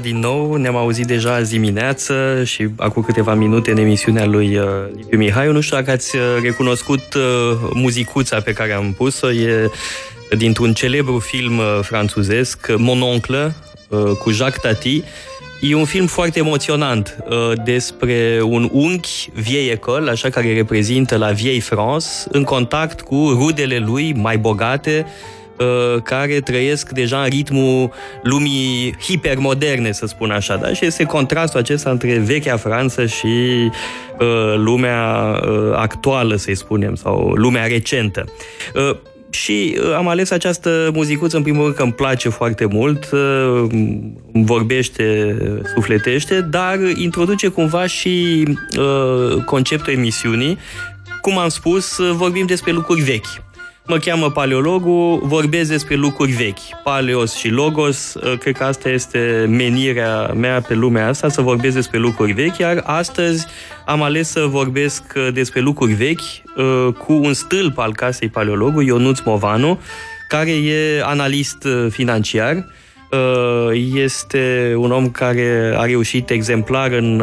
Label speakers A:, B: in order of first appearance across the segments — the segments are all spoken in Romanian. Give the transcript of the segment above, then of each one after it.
A: ziua din nou, ne-am auzit deja azi dimineață și acum câteva minute în emisiunea lui uh, Liviu Mihai. Nu știu dacă ați uh, recunoscut uh, muzicuța pe care am pus-o, e dintr-un celebru film franțuzesc, Mon Oncle, cu Jacques Tati. E un film foarte emoționant despre un unchi vie ecol, așa care reprezintă la Vieille France, în contact cu rudele lui mai bogate, Uh, care trăiesc deja în ritmul lumii hipermoderne, să spun așa, da? Și este contrastul acesta între vechea Franță și uh, lumea uh, actuală, să-i spunem, sau lumea recentă. Uh, și uh, am ales această muzicuță, în primul rând, că îmi place foarte mult, uh, vorbește, sufletește, dar introduce cumva și uh, conceptul emisiunii. Cum am spus, uh, vorbim despre lucruri vechi Mă cheamă Paleologul, vorbesc despre lucruri vechi. Paleos și Logos, ă, cred că asta este menirea mea pe lumea asta, să vorbesc despre lucruri vechi, iar astăzi am ales să vorbesc ă, despre lucruri vechi ă, cu un stâlp al casei Paleologul, Ionuț Movanu, care e analist financiar, este un om care a reușit exemplar în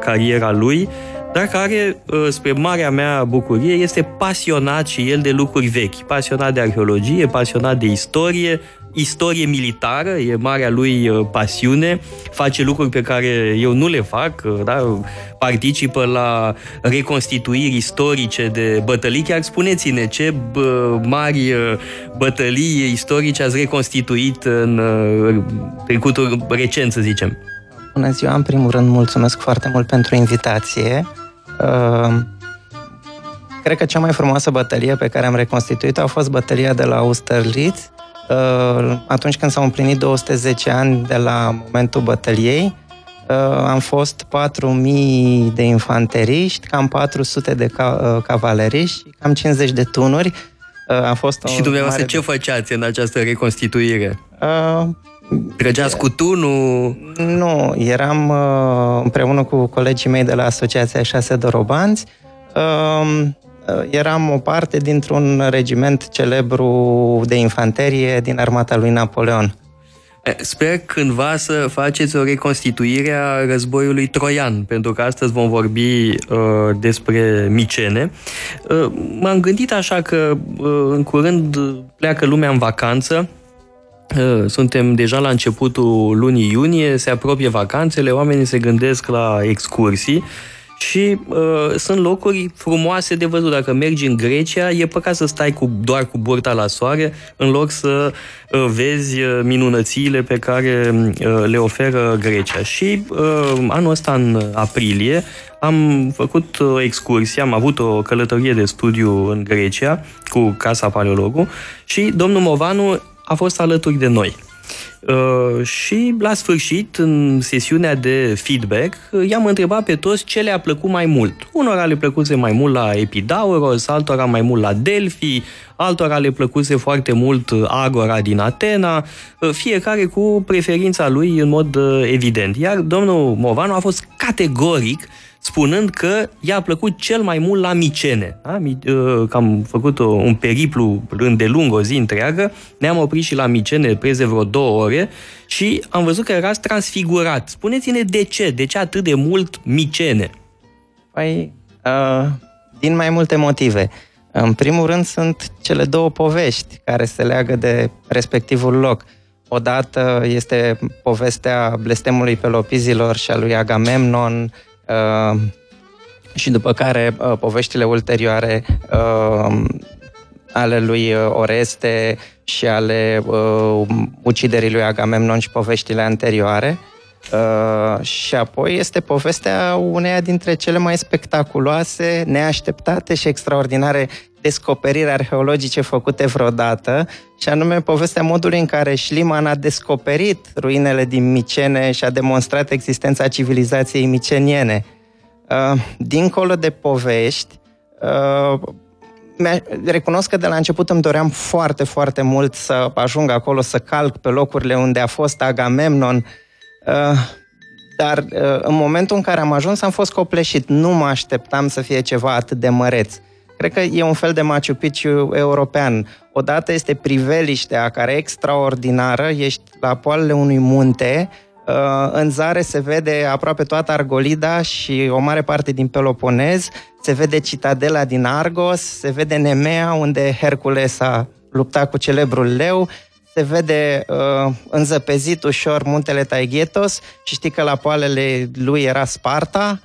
A: cariera lui, dar care, uh, spre marea mea bucurie, este pasionat și el de lucruri vechi, pasionat de arheologie, pasionat de istorie, istorie militară, e marea lui uh, pasiune, face lucruri pe care eu nu le fac, uh, da? participă la reconstituiri istorice de bătălii. Chiar spuneți-ne ce mari bătălii istorice ați reconstituit în trecutul recent, să zicem.
B: Bună ziua, în primul rând mulțumesc foarte mult pentru invitație. Uh, cred că cea mai frumoasă bătălie pe care am reconstituit-o a fost bătălia de la Austerlitz, uh, atunci când s-au împlinit 210 ani de la momentul bătăliei. Uh, am fost 4.000 de infanteriști, cam 400 de ca- cavaleriști, cam 50 de tunuri.
A: A fost și dumneavoastră mare... ce făceați în această reconstituire? Uh, Trăgeați cu tunul?
B: Nu, eram uh, împreună cu colegii mei de la Asociația Șase Dorobanți. Uh, eram o parte dintr-un regiment celebru de infanterie din armata lui Napoleon.
A: Sper cândva să faceți o reconstituire a războiului troian, pentru că astăzi vom vorbi uh, despre micene. Uh, m-am gândit așa că uh, în curând pleacă lumea în vacanță, Ă, suntem deja la începutul lunii iunie, se apropie vacanțele, oamenii se gândesc la excursii și uh, sunt locuri frumoase de văzut. Dacă mergi în Grecia, e păcat să stai cu, doar cu burta la soare, în loc să uh, vezi minunățiile pe care uh, le oferă Grecia. Și uh, anul ăsta, în aprilie, am făcut o excursie, am avut o călătorie de studiu în Grecia cu Casa Paleologu și domnul Movanu a fost alături de noi. Uh, și la sfârșit, în sesiunea de feedback, i-am întrebat pe toți ce le-a plăcut mai mult. Unora le plăcuse mai mult la Epidauros, altora mai mult la Delphi, altora le plăcuse foarte mult Agora din Atena, uh, fiecare cu preferința lui în mod uh, evident. Iar domnul Movanu a fost categoric spunând că i-a plăcut cel mai mult la Micene. Da? Uh, că am făcut un periplu îndelung, o zi întreagă, ne-am oprit și la Micene, preze vreo două ore și am văzut că erați transfigurat. Spuneți-ne de ce, de ce atât de mult Micene?
B: Păi, uh, din mai multe motive. În primul rând sunt cele două povești care se leagă de respectivul loc. Odată este povestea blestemului pelopizilor și a lui Agamemnon, Uh, și după care uh, poveștile ulterioare uh, ale lui Oreste și ale uciderii lui Agamemnon și poveștile anterioare. Uh, și apoi este povestea uneia dintre cele mai spectaculoase, neașteptate și extraordinare descoperiri arheologice făcute vreodată, și anume povestea modului în care Schliemann a descoperit ruinele din Micene și a demonstrat existența civilizației miceniene. Uh, dincolo de povești, uh, recunosc că de la început îmi doream foarte, foarte mult să ajung acolo, să calc pe locurile unde a fost Agamemnon, uh, dar în momentul în care am ajuns am fost copleșit. Nu mă așteptam să fie ceva atât de măreț. Cred că e un fel de Machu Picchu european. Odată este priveliștea care e extraordinară, ești la poalele unui munte, în zare se vede aproape toată Argolida și o mare parte din Peloponez, se vede citadela din Argos, se vede Nemea, unde Hercules a luptat cu celebrul leu, se vede uh, înzăpezit ușor muntele Taighetos. Și știi că la poalele lui era Sparta,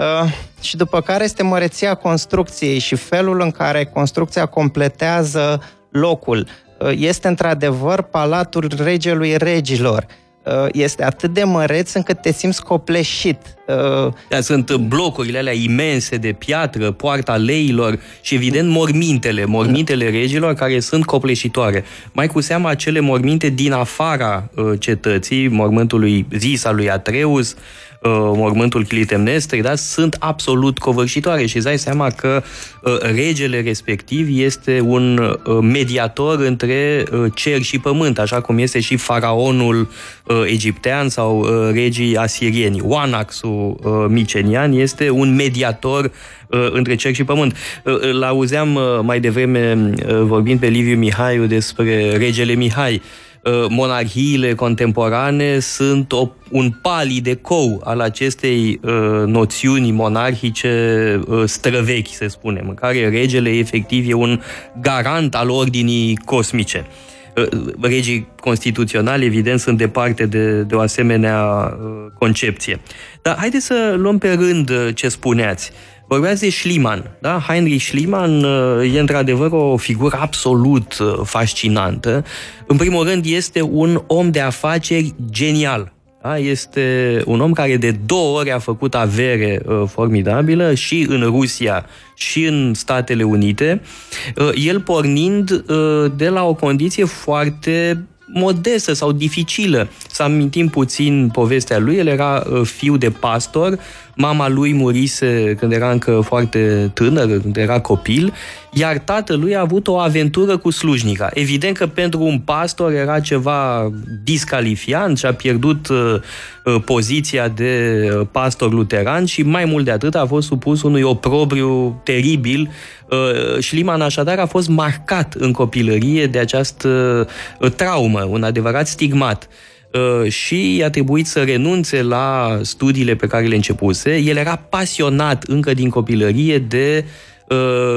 B: Uh, și după care este măreția construcției și felul în care construcția completează locul. Uh, este într-adevăr palatul regelui regilor. Uh, este atât de măreț încât te simți copleșit.
A: Uh, da, sunt blocurile alea imense de piatră, poarta leilor și evident mormintele, mormintele regilor care sunt copleșitoare. Mai cu seama acele morminte din afara uh, cetății, mormântul Zis al lui Atreus, mormântul Clitemnestrei, da, sunt absolut covârșitoare și îți dai seama că regele respectiv este un mediator între cer și pământ, așa cum este și faraonul egiptean sau regii asirieni. Wanaxul uh, micenian este un mediator uh, între cer și pământ. Uh, îl auzeam uh, mai devreme uh, vorbind pe Liviu Mihaiu despre regele Mihai. Uh, monarhiile contemporane sunt o, un cou al acestei uh, noțiuni monarhice uh, străvechi, să spunem, în care regele efectiv e un garant al ordinii cosmice. Uh, regii constituționali, evident, sunt departe de, de o asemenea uh, concepție. Dar haideți să luăm pe rând uh, ce spuneați. Vorbeați de Schliemann, da? Heinrich Schliemann uh, e într-adevăr o figură absolut fascinantă. În primul rând este un om de afaceri genial. Da? Este un om care de două ori a făcut avere uh, formidabilă și în Rusia și în Statele Unite, uh, el pornind uh, de la o condiție foarte modestă sau dificilă. Să amintim puțin povestea lui. El era uh, fiu de pastor, mama lui murise când era încă foarte tânăr, când era copil, iar tatălui a avut o aventură cu slujnica. Evident că pentru un pastor era ceva discalifiant și a pierdut uh, uh poziția de uh, pastor luteran și mai mult de atât a fost supus unui oprobriu teribil Uh, Schliemann așadar a fost marcat în copilărie de această uh, traumă, un adevărat stigmat uh, și i-a trebuit să renunțe la studiile pe care le începuse. El era pasionat încă din copilărie de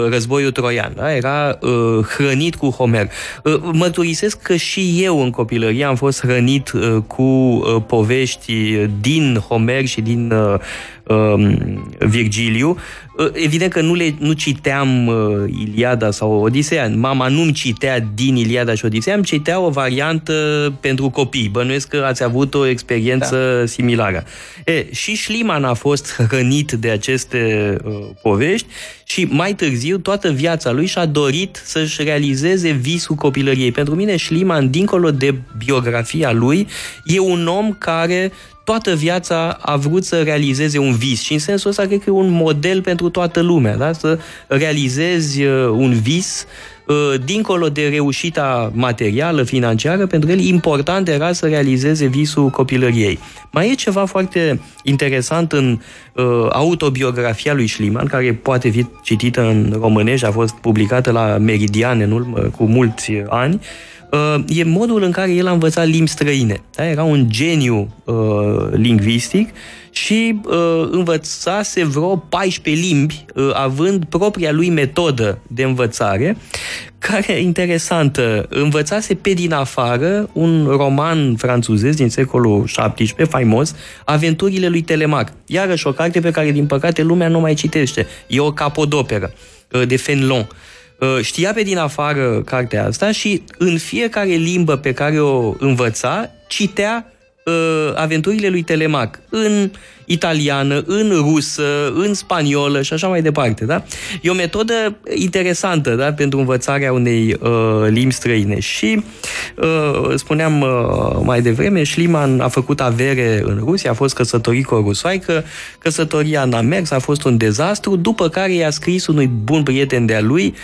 A: războiul troian. Da? Era uh, hrănit cu Homer. Uh, mărturisesc că și eu în copilărie am fost hrănit uh, cu uh, povești din Homer și din uh, Um, Virgiliu. Uh, evident că nu, le, nu citeam uh, Iliada sau Odiseea. Mama nu-mi citea din Iliada și Odiseea, îmi citea o variantă pentru copii. Bănuiesc că ați avut o experiență da. similară. E, și Schliemann a fost hrănit de aceste uh, povești și mai târziu toată viața lui și-a dorit să-și realizeze visul copilăriei. Pentru mine Schliemann, dincolo de biografia lui, e un om care toată viața a vrut să realizeze un vis și în sensul ăsta cred că e un model pentru toată lumea, da? să realizezi uh, un vis uh, dincolo de reușita materială, financiară, pentru el important era să realizeze visul copilăriei. Mai e ceva foarte interesant în uh, autobiografia lui Schliemann, care poate fi citită în românești, a fost publicată la Meridian în urmă cu mulți ani, uh, uh, e modul în care el a învățat limbi străine. Da? Era un geniu uh, lingvistic și uh, învățase vreo 14 limbi, uh, având propria lui metodă de învățare, care, interesantă, învățase pe din afară un roman franțuzez din secolul XVII, faimos, Aventurile lui Telemac. Iarăși o carte pe care, din păcate, lumea nu mai citește. E o capodoperă uh, de Fenelon. Uh, Uh, știa pe din afară cartea asta și în fiecare limbă pe care o învăța, citea uh, aventurile lui Telemac în italiană, în rusă, în spaniolă și așa mai departe. Da? E o metodă interesantă da? pentru învățarea unei uh, limbi străine. Și uh, spuneam uh, mai devreme, Schliemann a făcut avere în Rusia, a fost căsătorit cu o rusoaică, căsătoria n-a mers, a fost un dezastru, după care i-a scris unui bun prieten de-a lui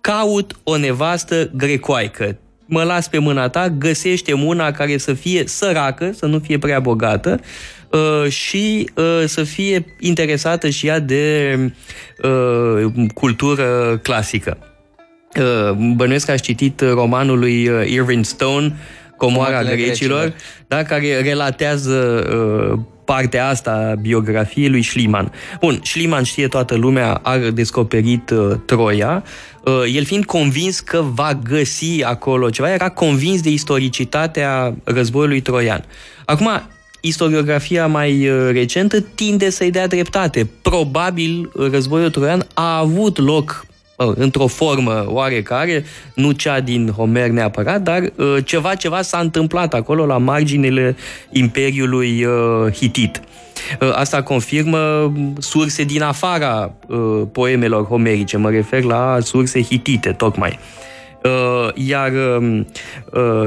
A: caut o nevastă grecoaică. Mă las pe mâna ta, găsește una care să fie săracă, să nu fie prea bogată uh, și uh, să fie interesată și ea de uh, cultură clasică. Bănuiesc că aș citit romanul lui Irving Stone, Comoara grecilor, grecilor, da, care relatează uh, partea asta a biografiei lui Schliemann. Bun, Schliemann știe toată lumea, a descoperit uh, Troia, uh, el fiind convins că va găsi acolo ceva, era convins de istoricitatea războiului troian. Acum, istoriografia mai uh, recentă tinde să-i dea dreptate. Probabil războiul troian a avut loc într-o formă oarecare, nu cea din Homer neapărat, dar uh, ceva, ceva s-a întâmplat acolo la marginile Imperiului uh, Hitit. Uh, asta confirmă surse din afara poemelor homerice, mă refer la surse hitite, tocmai. Iar um,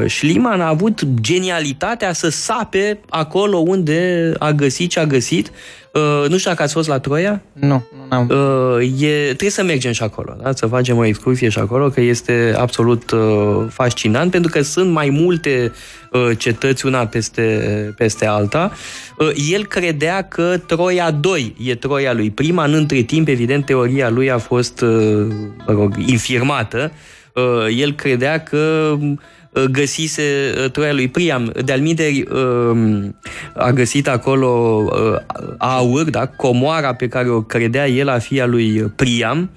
A: Schliemann a avut genialitatea să sape acolo unde a găsit ce a găsit, Uh, nu știu dacă ați fost la Troia.
B: Nu, nu am.
A: Uh, e, trebuie să mergem și acolo, da? să facem o excursie și acolo, că este absolut uh, fascinant, pentru că sunt mai multe uh, cetăți una peste, peste alta. Uh, el credea că Troia 2 e Troia lui prima, în între timp, evident, teoria lui a fost, uh, mă rog, infirmată. Uh, el credea că Uh, găsise uh, Troia lui Priam. De-al um, a găsit acolo uh, aur, da? comoara pe care o credea el a fi a lui Priam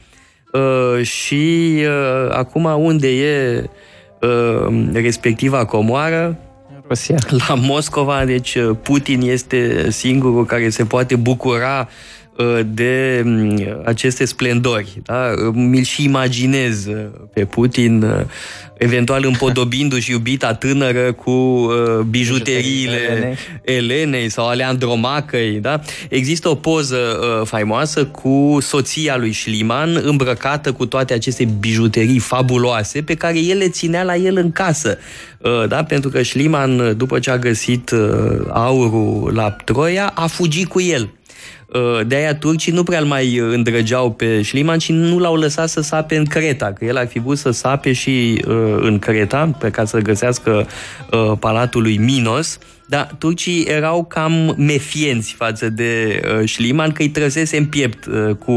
A: și acum unde e respectiva comoară,
B: Rusia.
A: La Moscova, deci Putin este singurul care se poate bucura Uh, de mm, aceste splendori. Da? Mi-l și imaginez uh, pe Putin, uh, eventual împodobindu-și iubita tânără cu bijuteriile Elene. Elenei sau ale Andromacăi. Da? Există o poză faimoasă cu soția lui Schliemann îmbrăcată cu toate aceste bijuterii fabuloase pe care el le ținea la el în casă. Da? Pentru că Schliemann, după ce a găsit aurul la Troia, a fugit cu el Uh, de-aia turcii nu prea mai îndrăgeau pe Schliemann și nu l-au lăsat să sape în Creta, că el ar fi vrut să sape și uh, în Creta, pe ca să găsească uh, palatul lui Minos, dar turcii erau cam mefienți față de uh, Schliemann, că îi trăsese în piept uh, cu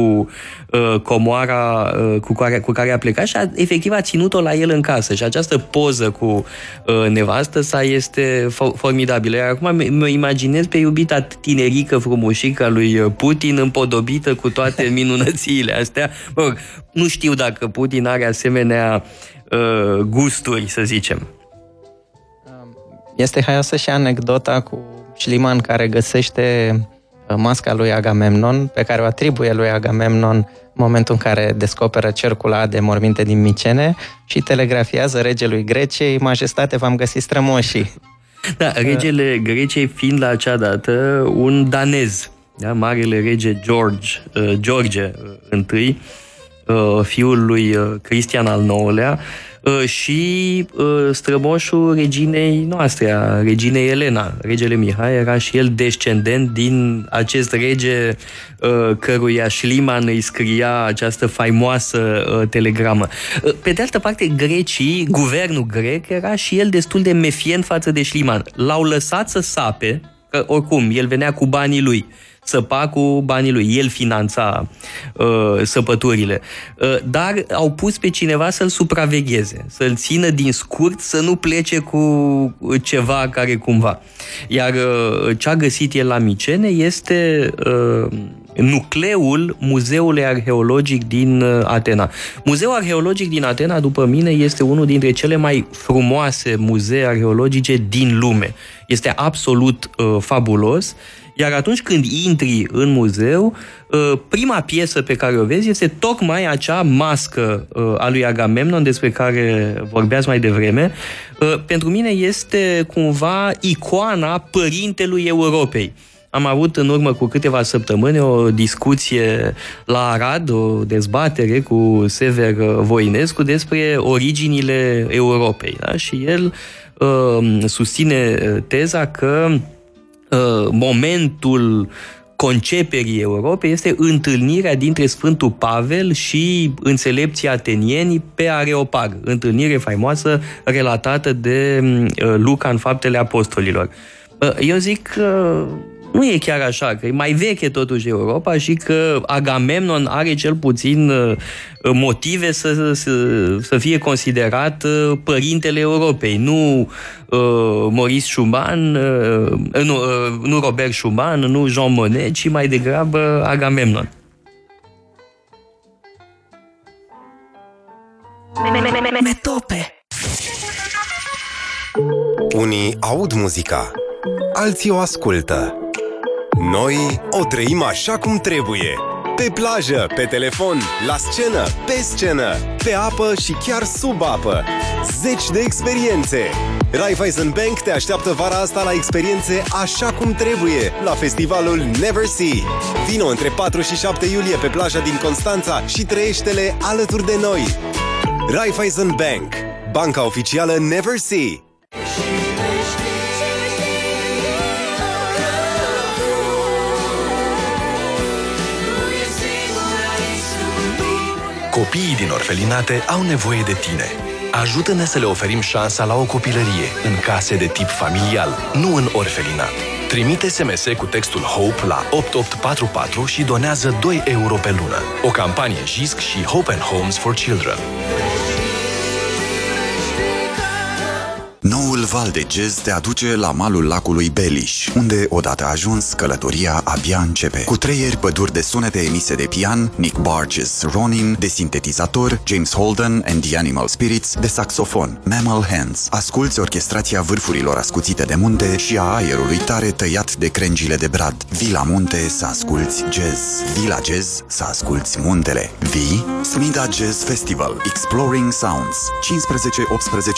A: uh, comoara uh, cu, care, cu care a plecat și a, efectiv a ținut-o la el în casă. Și această poză cu uh, nevastă sa este fo- formidabilă. Iar acum mă imaginez pe iubita tinerică frumușică lui Putin împodobită cu toate minunățiile astea. Mă nu știu dacă Putin are asemenea uh, gusturi, să zicem.
B: Este haioasă și anecdota cu Schliemann care găsește uh, masca lui Agamemnon, pe care o atribuie lui Agamemnon în momentul în care descoperă cercul de morminte din Micene și telegrafiază regelui Greciei, Majestate, v-am găsit strămoșii.
A: Da, regele Greciei fiind la acea dată un danez, da? marele rege George, uh, George uh, I, uh, fiul lui uh, Cristian al IX-lea, Uh, și uh, strămoșul reginei noastre, a reginei Elena. Regele Mihai era și el descendent din acest rege uh, căruia Schliemann îi scria această faimoasă telegramă. Pe de altă parte, grecii, guvernul grec, era și el destul de mefient față de Schliemann. L-au lăsat să sape, că oricum, el venea cu banii lui săpa cu banii lui, el finanța uh, săpăturile. Uh, dar au pus pe cineva să-l supravegheze, să-l țină din scurt, să nu plece cu ceva care cumva. Iar uh, ce a găsit el la Micene este uh, nucleul Muzeului Arheologic din uh, Atena. Muzeul Arheologic din Atena, după mine, este unul dintre cele mai frumoase muzee arheologice din lume. Este absolut uh, fabulos iar atunci când intri în muzeu, uh, prima piesă pe care o vezi este tocmai acea mască uh, a lui Agamemnon despre care vorbeați mai devreme. Uh, pentru mine este cumva icoana părintelui Europei. Am avut în urmă cu câteva săptămâni o discuție la Arad, o dezbatere cu Sever Voinescu despre originile Europei. Da? Și el uh, susține teza că uh, Uh, momentul conceperii Europei este întâlnirea dintre Sfântul Pavel și înțelepții atenieni pe Areopag, întâlnire faimoasă relatată de uh, Luca în Faptele Apostolilor. Uh, eu zic că nu e chiar așa, că e mai veche totuși Europa și că Agamemnon are cel puțin uh, motive să, să, să fie considerat uh, părintele Europei, nu uh, Maurice Schumann, uh, nu, uh, nu Robert Schumann, nu Jean Monnet, ci mai degrabă Agamemnon.
C: Metope
D: Unii aud muzica, alții o ascultă. Noi o trăim așa cum trebuie. Pe plajă, pe telefon, la scenă, pe scenă, pe apă și chiar sub apă. Zeci de experiențe! Raiffeisen Bank te așteaptă vara asta la experiențe așa cum trebuie la festivalul Never See. Vino între 4 și 7 iulie pe plaja din Constanța și trăiește-le alături de noi. Raiffeisen Bank, banca oficială Never See.
E: Copiii din orfelinate au nevoie de tine. Ajută-ne să le oferim șansa la o copilărie în case de tip familial, nu în orfelinat. Trimite SMS cu textul HOPE la 8844 și donează 2 euro pe lună. O campanie JISC și Hope and Homes for Children.
F: Noul val de jazz te aduce la malul lacului Beliș, unde, odată ajuns, călătoria abia începe. Cu treieri păduri de sunete emise de pian, Nick Barges, Ronin, de sintetizator, James Holden and the Animal Spirits, de saxofon, Mammal Hands. Asculți orchestrația vârfurilor ascuțite de munte și a aerului tare tăiat de crengile de brad. Vii la munte să asculți jazz. Vii la jazz să asculți muntele. Vii? Smida Jazz Festival Exploring Sounds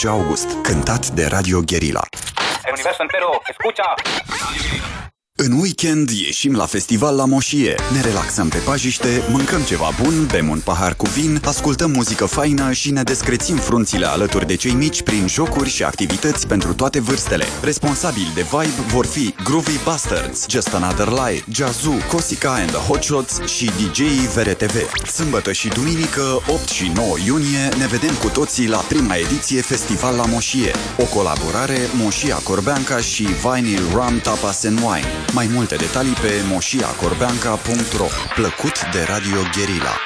F: 15-18 august Cântat de Radio Guerilla
G: El universo entero, escucha.
F: În weekend ieșim la festival la Moșie, ne relaxăm pe pajiște, mâncăm ceva bun, bem un pahar cu vin, ascultăm muzică faină și ne descrețim frunțile alături de cei mici prin jocuri și activități pentru toate vârstele. Responsabili de vibe vor fi Groovy Bastards, Just Another Lie, Jazzu, Cosica and the Hot Shots și DJ VRTV. Sâmbătă și duminică, 8 și 9 iunie, ne vedem cu toții la prima ediție Festival la Moșie, o colaborare Moșia Corbeanca și Vinyl Rum Tapas and Wine. Mai multe detalii pe moșiacorbeanca.ro Plăcut de Radio Guerilla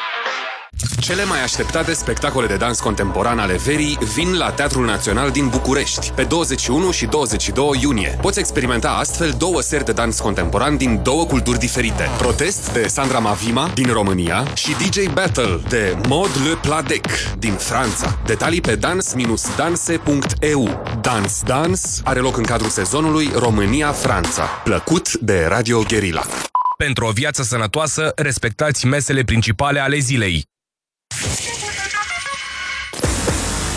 H: Cele mai așteptate spectacole de dans contemporan ale verii vin la Teatrul Național din București, pe 21 și 22 iunie. Poți experimenta astfel două seri de dans contemporan din două culturi diferite. Protest de Sandra Mavima din România și DJ Battle de Mod Le Pladec din Franța. Detalii pe dans-danse.eu Dans Dans are loc în cadrul sezonului România-Franța. Plăcut de Radio Guerilla.
I: Pentru o viață sănătoasă, respectați mesele principale ale zilei.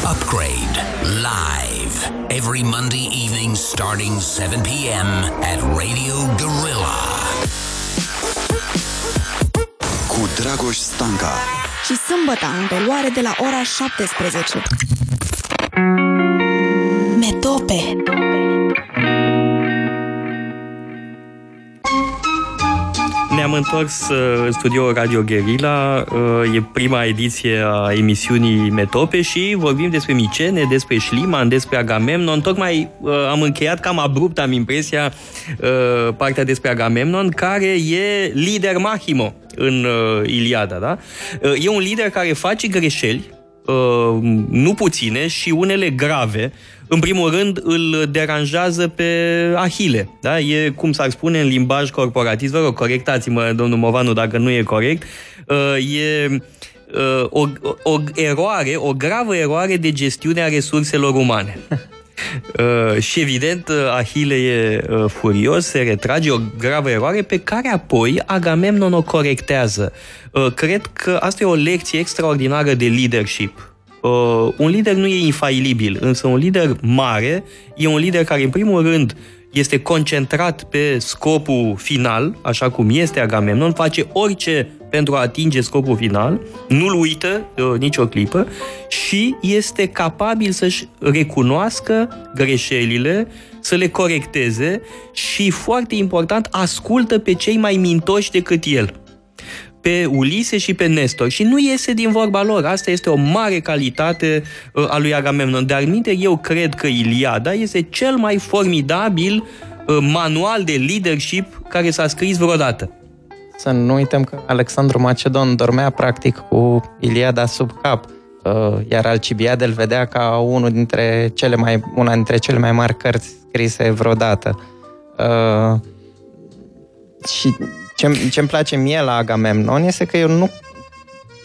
C: Upgrade live every Monday evening starting 7 p.m. at Radio Gorilla.
F: Cu Dragoș Stanca
J: și sâmbătă în reluare de la ora 17.
A: Ne-am întors uh, în studio Radio Guerilla, uh, e prima ediție a emisiunii Metope și vorbim despre Micene, despre Schliemann, despre Agamemnon. Tocmai uh, am încheiat cam abrupt, am impresia, partea despre Agamemnon, care e lider Mahimo în Iliada. Da? E un lider care face greșeli, nu puține și unele grave, în primul rând, îl deranjează pe Ahile. Da? E, cum s-ar spune în limbaj corporatist, vă rog, corectați-mă, domnul Movanu, dacă nu e corect, uh, e uh, o, o eroare, o gravă eroare de gestiune a resurselor umane. Uh, și evident, Ahile e uh, furios, se retrage, o gravă eroare pe care apoi Agamemnon o corectează. Uh, cred că asta e o lecție extraordinară de leadership uh, un lider nu e infailibil, însă un lider mare e un lider care, în primul rând, este concentrat pe scopul final, așa cum este Agamemnon, face orice pentru a atinge scopul final, nu-l uită uh, nicio clipă și este capabil să-și recunoască greșelile, să le corecteze și, foarte important, ascultă pe cei mai mintoși decât el pe Ulise și pe Nestor și nu iese din vorba lor. Asta este o mare calitate uh, a lui Agamemnon. Dar minte, eu cred că Iliada este cel mai formidabil uh, manual de leadership care s-a scris vreodată.
B: Să nu uităm că Alexandru Macedon dormea practic cu Iliada sub cap, uh, iar Alcibiade îl vedea ca unul dintre cele mai, una dintre cele mai mari cărți scrise vreodată. Uh, și ce, ce-mi place mie la Agamemnon este că eu nu...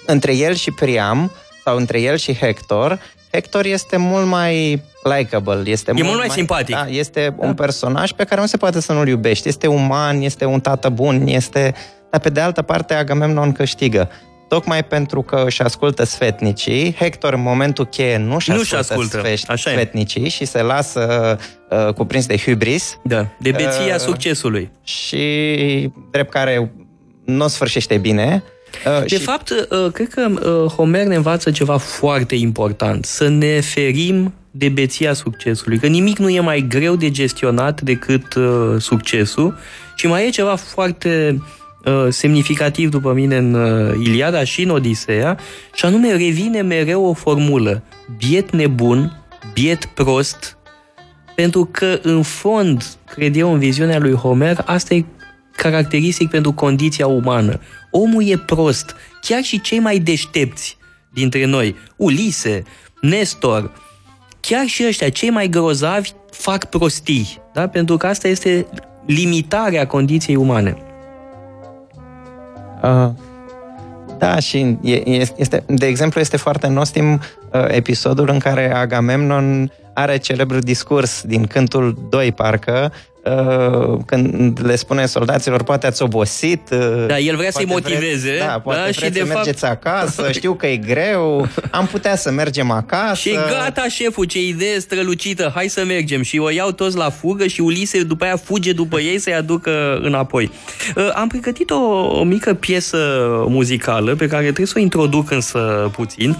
B: Între el și Priam, sau între el și Hector, Hector este mult mai likable, este
A: e mult mai simpatic.
B: Da, este da. un personaj pe care nu se poate să nu-l iubești. Este uman, este un tată bun, este... Dar pe de altă parte Agamemnon câștigă. Tocmai pentru că își ascultă sfetnicii, Hector în momentul cheie nu își ascultă, ascultă. Sfești, Așa sfetnicii și se lasă uh, cuprins de hubris.
A: Da, de beția uh, succesului.
B: Și drept care nu sfârșește bine,
A: Uh, de și... fapt, uh, cred că uh, Homer ne învață ceva foarte important, să ne ferim de beția succesului, că nimic nu e mai greu de gestionat decât uh, succesul și mai e ceva foarte uh, semnificativ după mine în uh, Iliada și în Odiseea și anume revine mereu o formulă, biet nebun, biet prost, pentru că în fond, cred eu, în viziunea lui Homer, asta e caracteristic pentru condiția umană. Omul e prost, chiar și cei mai deștepți dintre noi, Ulise, Nestor, chiar și ăștia, cei mai grozavi, fac prostii, da? pentru că asta este limitarea condiției umane.
B: Uh, da, și este, de exemplu, este foarte nostim uh, episodul în care Agamemnon are celebrul discurs din Cântul 2, parcă, Uh, când le spune soldaților, poate ați obosit. Uh,
A: da, el vrea să-i motiveze.
B: Vreți, da, poate da, vreți și de să fapt... mergeți acasă, știu că e greu, am putea să mergem acasă.
A: Și gata, șeful, ce idee strălucită, hai să mergem. Și o iau toți la fugă și Ulise după aia fuge după ei să-i aducă înapoi. Uh, am pregătit o, o mică piesă muzicală pe care trebuie să o introduc însă puțin.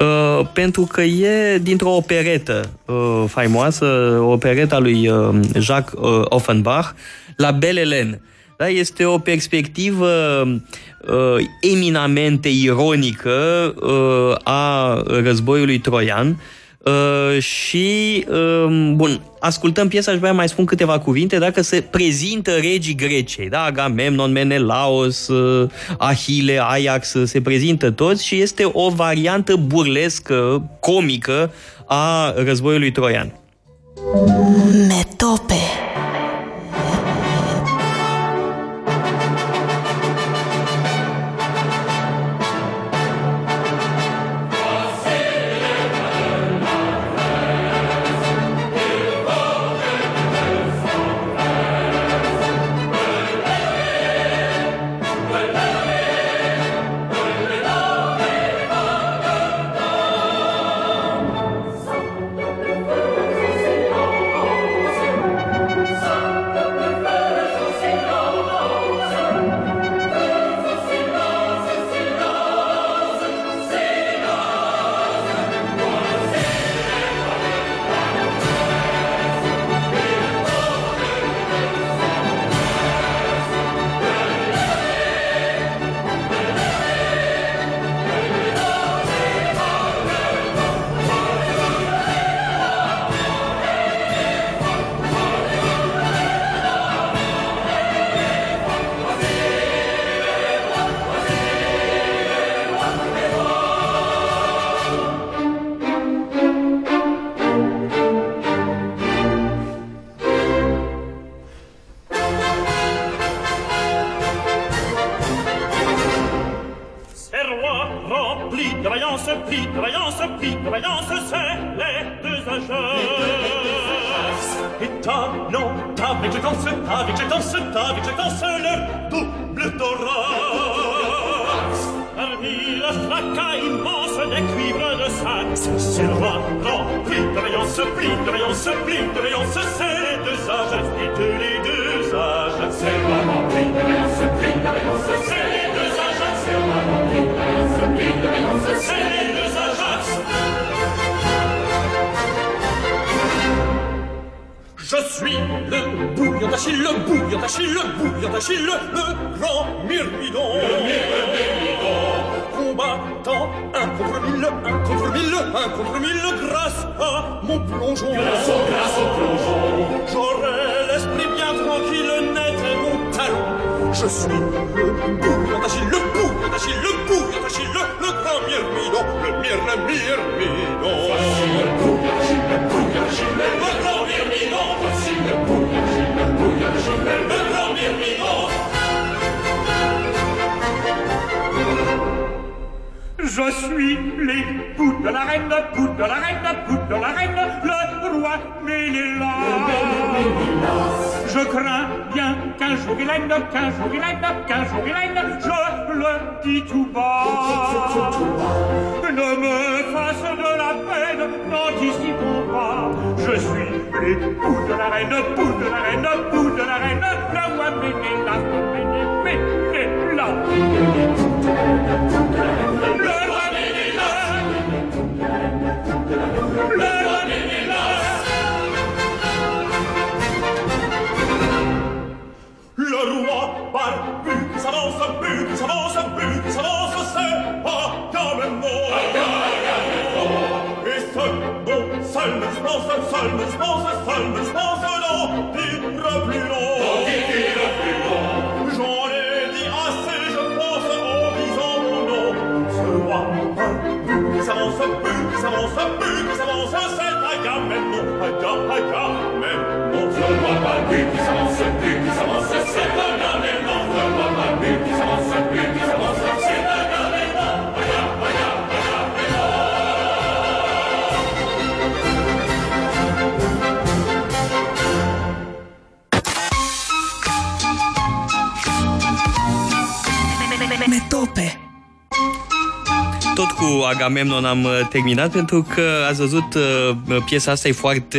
A: Uh, pentru că e dintr-o operetă uh, faimoasă, opereta lui uh, Jacques uh, Offenbach, la Belle Hélène. Da? Este o perspectivă uh, eminamente ironică uh, a războiului troian, Uh, și, uh, bun, ascultăm piesa și mai spun câteva cuvinte, dacă se prezintă regii Greciei, da? Agamemnon, Menelaos, uh, Ahile, Ajax, se prezintă toți și este o variantă burlescă, comică a războiului troian. Metope
K: l'époux de la reine, poux de la reine, poux de la reine, le roi. Je crains bien qu'un jour il aime, qu'un jour il aime, qu'un jour il aime, je le dis tout bas. Ne me fasse de la peine, n'anticipons pas. Je suis l'époux de la reine, poux de la reine, poux de la reine, le roi. Roi barbu s'avance, bu, s'avance, bu, s'avance, c'est Agamemnon. Et seul, bon, seul me dispense, seul me dispense, seul me dispense, n'en dire plus long. J'en ai dit assez, je pense, en disant mon nom. Ce roi barbu s'avance, bu, s'avance, bu, s'avance, c'est Agamemnon, Aga- Agamemnon. Ce roi barbu s'avance, bu,
A: cu Agamemnon am uh, terminat pentru că ați văzut uh, piesa asta e foarte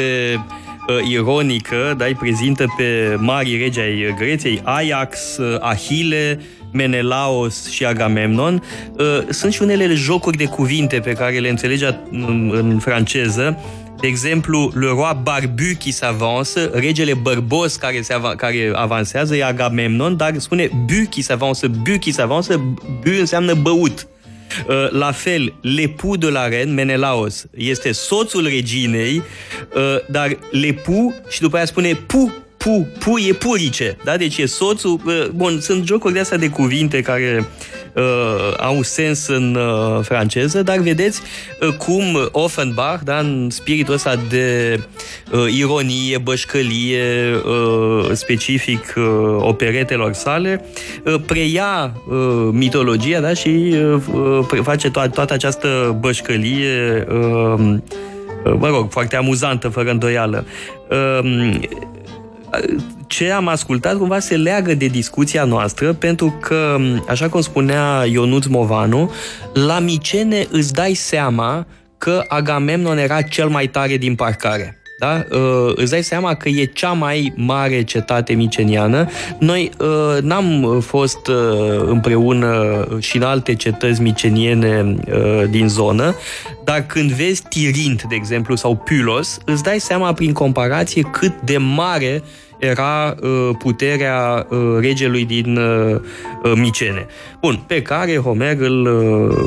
A: uh, ironică, da? îi prezintă pe mari regi ai Greției, Ajax, uh, Ahile, Menelaos și Agamemnon. Uh, Sunt și unele jocuri de cuvinte pe care le înțelege în, în franceză. De exemplu, le roi barbu qui s'avance, regele bărbos care, se ava- care avansează e Agamemnon, dar spune bu qui s'avance, bu qui s'avance, bu înseamnă băut. Uh, La fel, lepu de la reine, Menelaos, este soțul reginei, uh, dar lepu și după aia spune pu, pu, pu e purice, da? Deci e soțul, uh, bun, sunt jocuri de astea de cuvinte care uh, au sens în uh, franceză, dar vedeți uh, cum Offenbach, da, în spiritul ăsta de uh, ironie, bășcălie uh, specific uh, operetelor sale, uh, preia uh, mitologia da, și uh, uh, pre- face to- toată această bășcălie uh, uh, mă rog, foarte amuzantă, fără îndoială. Uh, ce am ascultat cumva se leagă de discuția noastră pentru că, așa cum spunea Ionuț Movanu, la Micene îți dai seama că Agamemnon era cel mai tare din parcare. Da? Uh, îți dai seama că e cea mai mare cetate miceniană. Noi uh, n-am fost uh, împreună și în alte cetăți miceniene uh, din zonă, dar când vezi Tirint, de exemplu, sau Pylos, îți dai seama prin comparație cât de mare era uh, puterea uh, regelui din uh, uh, Micene. Bun, pe care Homer îl uh,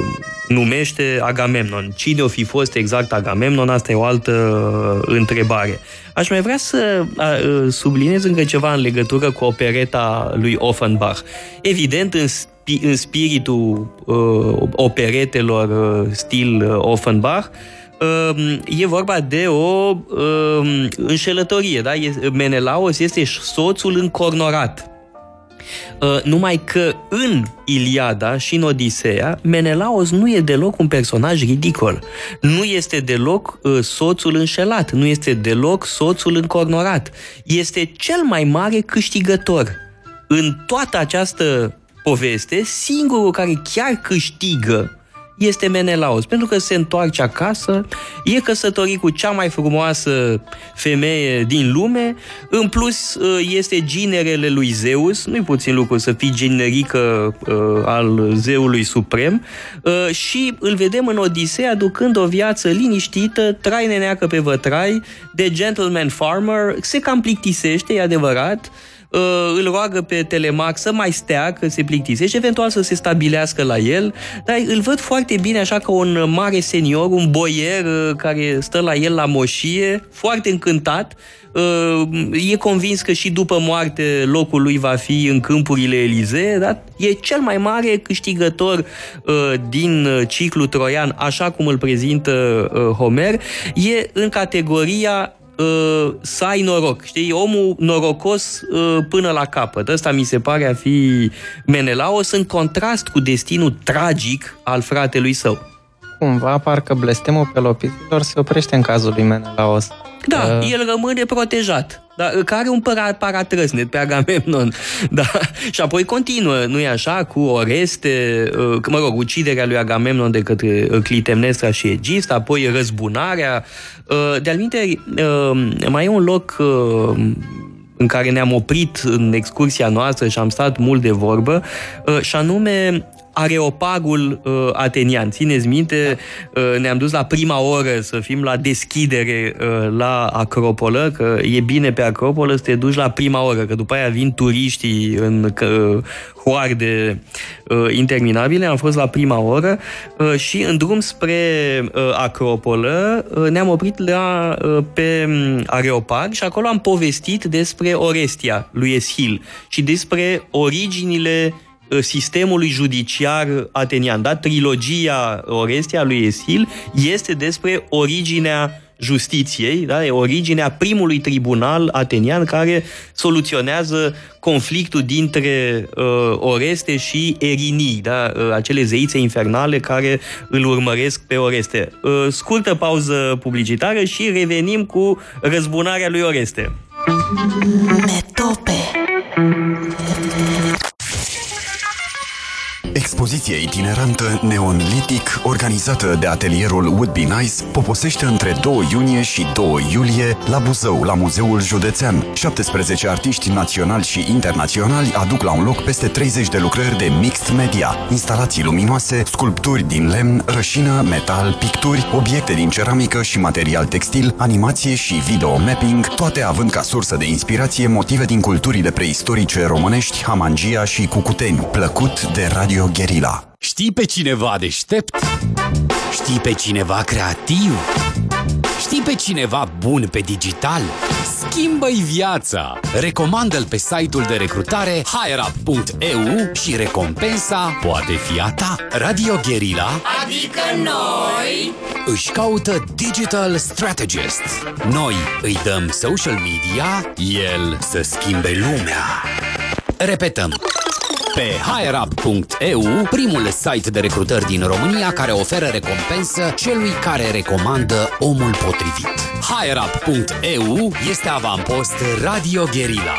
A: numește Agamemnon. Cine o fi fost exact Agamemnon? Asta e o altă uh, întrebare. Aș mai vrea să uh, subliniez încă ceva în legătură cu opereta lui Offenbach. Evident, în spi- în spiritul uh, operetelor uh, stil uh, Offenbach, uh, e vorba de o uh, înșelătorie. Da? E- Menelaos este soțul încornorat. Uh, numai că în Iliada și în Odiseea, Menelaos nu e deloc un personaj ridicol. Nu este deloc uh, soțul înșelat, nu este deloc soțul încornorat. Este cel mai mare câștigător. În toată această poveste, singurul care chiar câștigă este Menelaos, pentru că se întoarce acasă, e căsătorit cu cea mai frumoasă femeie din lume, în plus uh, este ginerele lui Zeus, nu-i puțin lucru să fii generică uh, al zeului suprem, uh, și îl vedem în Odiseea ducând o viață liniștită, trai neneacă pe vătrai, de gentleman farmer, se cam plictisește, e adevărat, uh, îl roagă pe Telemac să mai stea, că se plictisește, eventual să se stabilească la el, dar îl văd foarte bine așa ca un mare senior, un boier uh, care stă la el la moșie, foarte încântat, uh, e convins că și după moarte locul lui va fi în câmpurile Elizee, dar e cel mai mare câștigător din ciclu troian, așa cum îl prezintă Homer, e în categoria uh, să ai noroc, știi? Omul norocos uh, până la capăt. Ăsta mi se pare a fi Menelaos în contrast cu destinul tragic al fratelui său.
B: Cumva, parcă blestemul pelopizilor se oprește în cazul lui Menelaos.
A: Da, uh... el rămâne protejat. Da, care un paratrăsnet pe Agamemnon. Da. Și apoi continuă, nu e așa, cu Oreste, uh, mă rog, uciderea lui Agamemnon de către uh, Clitemnestra și Egist, apoi răzbunarea. Uh, de-al minte, mai e un loc în care ne-am oprit în excursia noastră și am stat mult de vorbă, și anume Areopagul uh, atenian. Țineți minte, uh, ne-am dus la prima oră să fim la deschidere uh, la Acropolă, că e bine pe Acropolă să te duci la prima oră, că după aia vin turiștii în uh, hoarde uh, interminabile. Am fost la prima oră uh, și în drum spre uh, Acropolă uh, ne-am oprit la, uh, pe um, Areopag și acolo am povestit despre Orestia lui Eschil și despre originile Uh, sistemului judiciar atenian. Da? Trilogia Orestia lui Esil este despre originea justiției, da? e originea primului tribunal atenian care soluționează conflictul dintre uh, Oreste și Erinii, da? uh, acele zeițe infernale care îl urmăresc pe Oreste. Uh, scurtă pauză publicitară și revenim cu răzbunarea lui Oreste. Metope
F: Expoziție itinerantă neonlitic organizată de atelierul Would Be Nice poposește între 2 iunie și 2 iulie la Buzău, la Muzeul Județean. 17 artiști naționali și internaționali aduc la un loc peste 30 de lucrări de mixed media, instalații luminoase, sculpturi din lemn, rășină, metal, picturi, obiecte din ceramică și material textil, animație și video mapping, toate având ca sursă de inspirație motive din culturile preistorice românești, Hamangia și Cucuteni, plăcut de Radio Guerilla.
L: Știi pe cineva deștept? Știi pe cineva creativ? Știi pe cineva bun pe digital? Schimbă-i viața! Recomandă-l pe site-ul de recrutare hireup.eu și recompensa poate fi a ta. Radio Guerilla,
M: adică noi,
L: își caută Digital Strategist. Noi îi dăm social media, el să schimbe lumea. Repetăm! Pe hireup.eu, primul site de recrutări din România care oferă recompensă celui care recomandă omul potrivit. hireup.eu este avampost Radio Guerilla.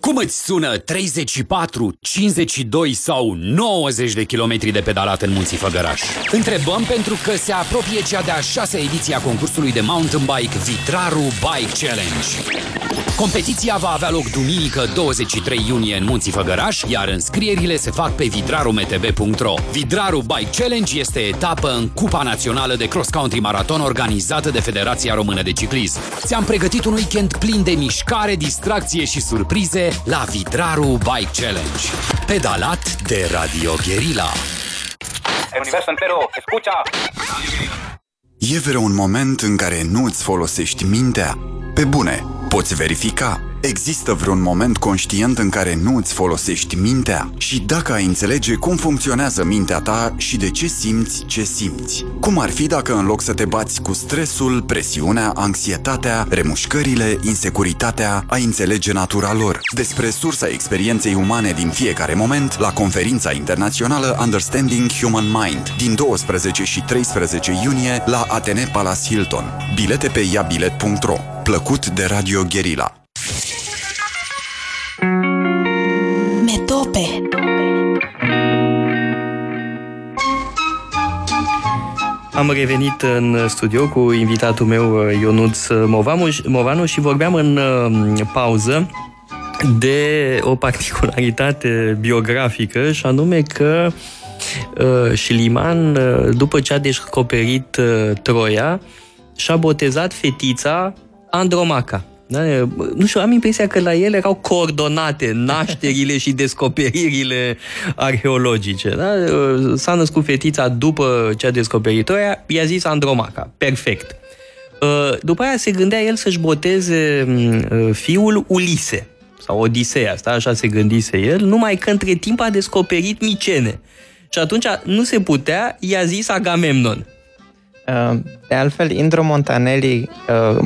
L: Cum îți sună 34, 52 sau 90 de kilometri de pedalat în Munții Făgăraș? Întrebăm pentru că se apropie cea de-a șasea ediție a concursului de mountain bike Vitraru Bike Challenge. Competiția va avea loc duminică 23 iunie în Munții Făgăraș, iar înscrierile se fac pe vidrarumetb.ro. Vidraru Bike Challenge este etapă în Cupa Națională de Cross Country Marathon organizată de Federația Română de Ciclism. Ți-am pregătit un weekend plin de mișcare, distracție și surprize la Vidraru Bike Challenge. Pedalat de Radio Guerilla.
G: El universo entero, escucha!
F: E vreun moment în care nu îți folosești mintea? Pe bune, poți verifica Există vreun moment conștient în care nu îți folosești mintea? Și dacă ai înțelege cum funcționează mintea ta și de ce simți ce simți? Cum ar fi dacă în loc să te bați cu stresul, presiunea, anxietatea, remușcările, insecuritatea, ai înțelege natura lor? Despre sursa experienței umane din fiecare moment la conferința internațională Understanding Human Mind din 12 și 13 iunie la Atene Palace Hilton. Bilete pe iabilet.ro Plăcut de Radio Guerilla.
A: Am revenit în studio cu invitatul meu Ionuț Movanu, Movanu și vorbeam în uh, pauză de o particularitate biografică și anume că uh, Șiliman, uh, după ce a descoperit Troia, și-a botezat fetița Andromaca. Da? Nu știu, am impresia că la el erau coordonate nașterile și descoperirile arheologice. Da? S-a născut fetița după ce a descoperit-o, i-a zis Andromaca. Perfect. Uh, după aia se gândea el să-și boteze uh, fiul Ulise sau Odiseea, asta așa se gândise el, numai că între timp a descoperit Micene. Și atunci nu se putea, i-a zis Agamemnon.
B: Uh, de altfel, Indro Montanelli,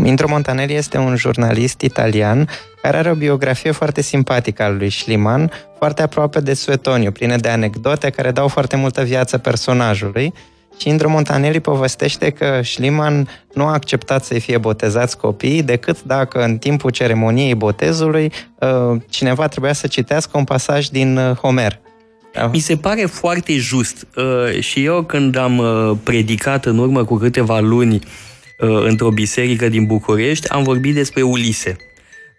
B: Indro Montanelli este un jurnalist italian care are o biografie foarte simpatică al lui Schliemann, foarte aproape de Suetoniu, plină de anecdote care dau foarte multă viață personajului. Și Indro Montanelli povestește că Schliemann nu a acceptat să-i fie botezați copiii decât dacă în timpul ceremoniei botezului uh, cineva trebuia să citească un pasaj din uh, Homer.
A: Mi se pare foarte just. Uh, și eu când am predicat în urmă cu câteva luni într-o biserică din București, am vorbit despre Ulise.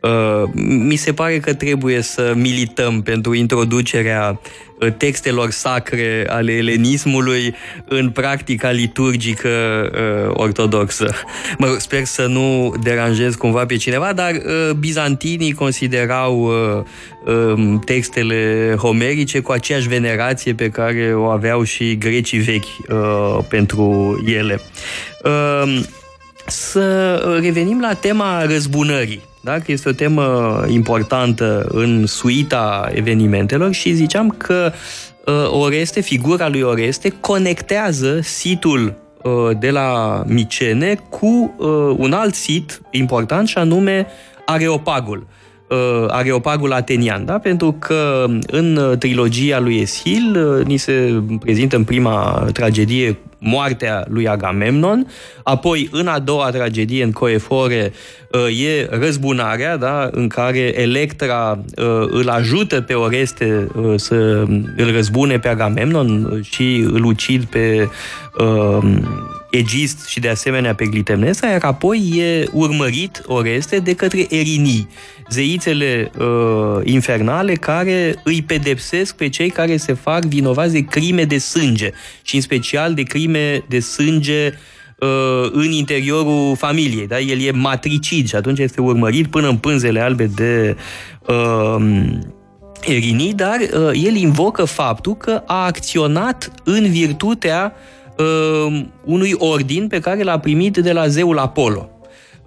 A: Uh, mi se pare că trebuie să milităm pentru introducerea uh, textelor sacre ale elenismului în practica liturgică uh, ortodoxă. Mă rog, sper să nu deranjez cumva pe cineva, dar uh, bizantinii considerau uh, uh, textele homerice cu aceeași venerație pe care o aveau și grecii vechi uh, pentru ele. Uh, să revenim la tema răzbunării da? că este o temă importantă în suita evenimentelor și ziceam că uh, Oreste, figura lui Oreste, conectează situl uh, de la Micene cu uh, un alt sit important și anume Areopagul. Areopagul atenian, da? pentru că în trilogia lui Eschil ni se prezintă în prima tragedie moartea lui Agamemnon, apoi în a doua tragedie, în Coefore, uh, e răzbunarea, da, în care Electra uh, îl ajută pe Oreste uh, să îl răzbune pe Agamemnon și îl ucid pe Egist și de asemenea pe Clitemnestra, iar apoi e urmărit Oreste de către Erinii, zeițele uh, infernale care îi pedepsesc pe cei care se fac vinovați de crime de sânge și în special de crime de sânge uh, în interiorul familiei. Da? El e matricid și atunci este urmărit până în pânzele albe de uh, Erinii, dar uh, el invocă faptul că a acționat în virtutea uh, unui ordin pe care l-a primit de la zeul Apollo.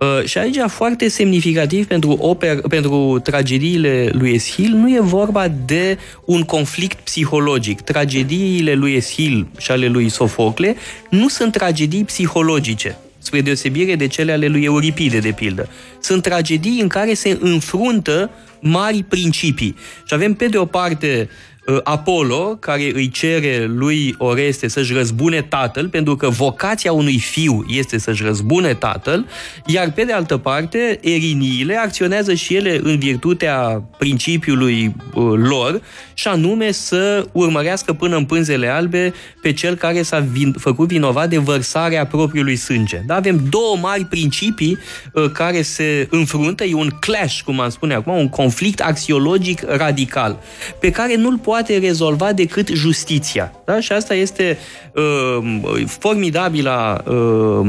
A: Uh, și aici, foarte semnificativ pentru, oper, pentru tragediile lui Eschil, nu e vorba de un conflict psihologic. Tragediile lui Eschil și ale lui Sofocle nu sunt tragedii psihologice, spre deosebire de cele ale lui Euripide, de pildă. Sunt tragedii în care se înfruntă mari principii. Și avem, pe de o parte, Uh, Apollo, care îi cere lui Oreste să-și răzbune tatăl, pentru că vocația unui fiu este să-și răzbune tatăl, iar pe de altă parte, eriniile acționează și ele în virtutea principiului uh, lor, și anume să urmărească până în pânzele albe pe cel care s-a vin- făcut vinovat de vărsarea propriului sânge. Da? Avem două mari principii uh, care se înfruntă, e un clash, cum am spune acum, un conflict axiologic radical, pe care nu-l poate rezolva decât justiția. Da? Și asta este uh, formidabila uh,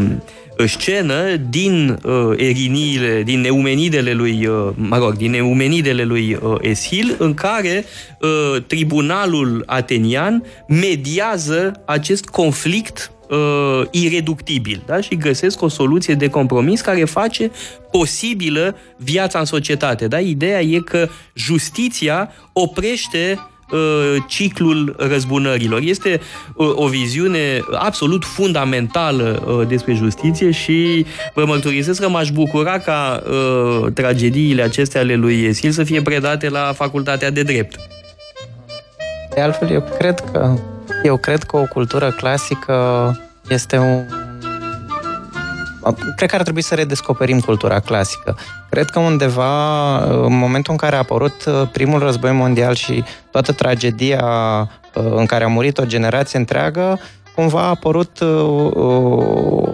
A: scenă din uh, eriniile, din eumenidele lui, uh, mă rog, din eumenidele lui uh, Eschil, în care uh, tribunalul atenian mediază acest conflict uh, ireductibil da? și găsesc o soluție de compromis care face posibilă viața în societate. Da? Ideea e că justiția oprește Uh, ciclul răzbunărilor. Este uh, o viziune absolut fundamentală uh, despre justiție și vă mărturisesc că m-aș bucura ca tragediile acestea ale lui Esil să fie predate la Facultatea de Drept.
B: De altfel, eu cred că eu cred că o cultură clasică este un cred că ar trebui să redescoperim cultura clasică. Cred că undeva, în momentul în care a apărut uh, primul război mondial și toată tragedia uh, în care a murit o generație întreagă, cumva a apărut, uh,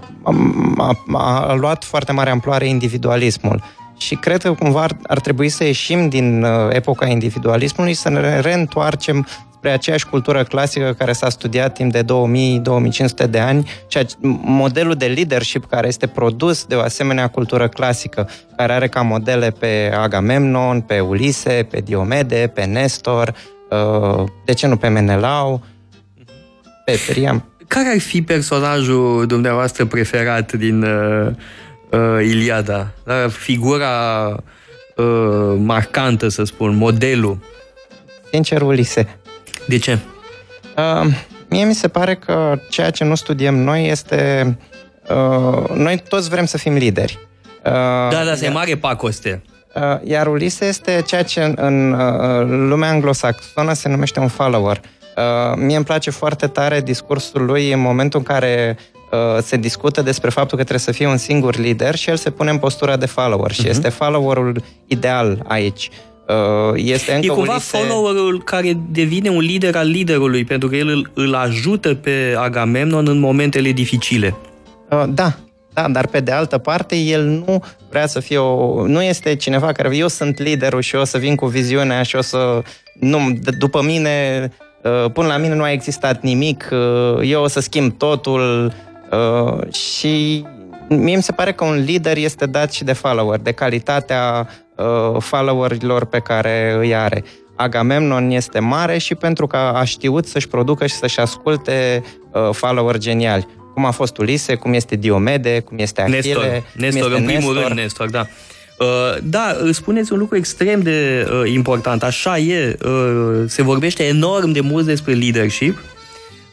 B: a, a, a luat foarte mare amploare individualismul. Și cred că cumva ar, ar trebui să ieșim din epoca individualismului, să ne reîntoarcem spre aceeași cultură clasică care s-a studiat timp de 2000-2500 de ani și modelul de leadership care este produs de o asemenea cultură clasică, care are ca modele pe Agamemnon, pe Ulise, pe Diomede, pe Nestor, uh, de ce nu pe Menelau, pe Priam.
A: Care ar fi personajul dumneavoastră preferat din uh, uh, Iliada. Da? Figura uh, marcantă, să spun, modelul.
B: Sincer, Ulise.
A: De ce?
B: Uh, mie mi se pare că ceea ce nu studiem noi este... Uh, noi toți vrem să fim lideri. Uh,
A: da, da, se mare pacoste.
B: Uh, iar Ulise este ceea ce în, în uh, lumea anglosaxonă se numește un follower. Uh, mie îmi place foarte tare discursul lui în momentul în care uh, se discută despre faptul că trebuie să fie un singur lider și el se pune în postura de follower și uh-huh. este followerul ideal aici. Uh, este încă
A: e cumva
B: Ulise...
A: followerul care devine un lider al liderului, pentru că el îl, îl ajută pe Agamemnon în momentele dificile.
B: Uh, da, da, dar pe de altă parte, el nu vrea să fie o... Nu este cineva care... Eu sunt liderul și o să vin cu viziunea și o să... Nu, d- după mine, uh, până la mine nu a existat nimic, uh, eu o să schimb totul uh, și mie mi se pare că un lider este dat și de follower, de calitatea uh, followerilor pe care îi are. Agamemnon este mare și pentru că a știut să-și producă și să-și asculte uh, follower geniali cum a fost Ulise, cum este Diomede, cum este Achille,
A: Nestor, Nestor
B: cum este
A: în primul
B: Nestor.
A: rând Nestor, da. Uh, da, spuneți un lucru extrem de uh, important. Așa e, uh, se vorbește enorm de mult despre leadership.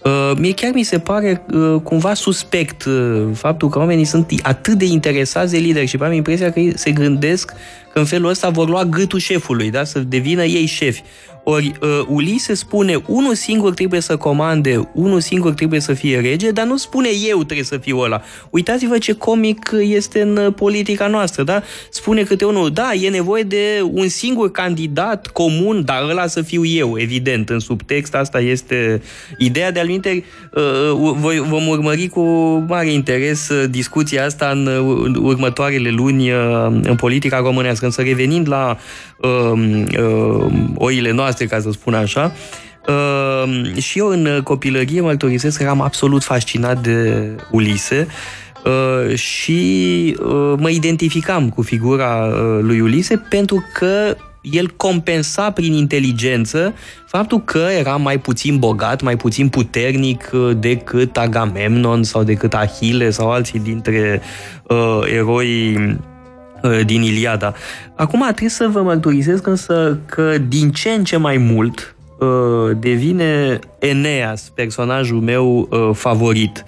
A: Uh, mie chiar mi se pare uh, cumva suspect uh, faptul că oamenii sunt atât de interesați de leadership. Am impresia că ei se gândesc că în felul ăsta vor lua gâtul șefului, da? să devină ei șefi. Ori uh, Ulise spune, unul singur trebuie să comande, unul singur trebuie să fie rege, dar nu spune eu trebuie să fiu ăla. Uitați-vă ce comic este în uh, politica noastră, da? Spune câte unul, da, e nevoie de un singur candidat comun, dar ăla să fiu eu, evident. În subtext asta este ideea de alminte, uh, voi, vom urmări cu mare interes uh, discuția asta în, uh, în următoarele luni uh, în politica românească. Însă revenind la uh, uh, oile noastre, ca să spun așa, uh, și eu în copilărie mărturisesc că eram absolut fascinat de Ulise uh, și uh, mă identificam cu figura uh, lui Ulise pentru că el compensa prin inteligență faptul că era mai puțin bogat, mai puțin puternic uh, decât Agamemnon sau decât Achille sau alții dintre uh, eroii uh, din Iliada. Acum trebuie să vă mărturisesc însă că din ce în ce mai mult uh, devine Eneas personajul meu uh, favorit.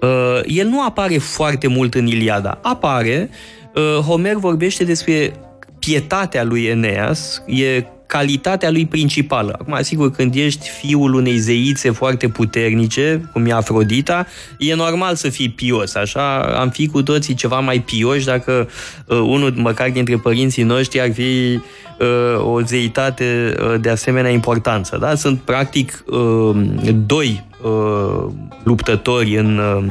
A: Uh, el nu apare foarte mult în Iliada. Apare, uh, Homer vorbește despre pietatea lui Eneas, e calitatea lui principală. Acum, sigur, când ești fiul unei zeițe foarte puternice, cum e Afrodita, e normal să fii pios, așa? Am fi cu toții ceva mai pioși dacă uh, unul, măcar dintre părinții noștri, ar fi uh, o zeitate uh, de asemenea importanță, da? Sunt, practic, uh, doi uh, luptători în uh,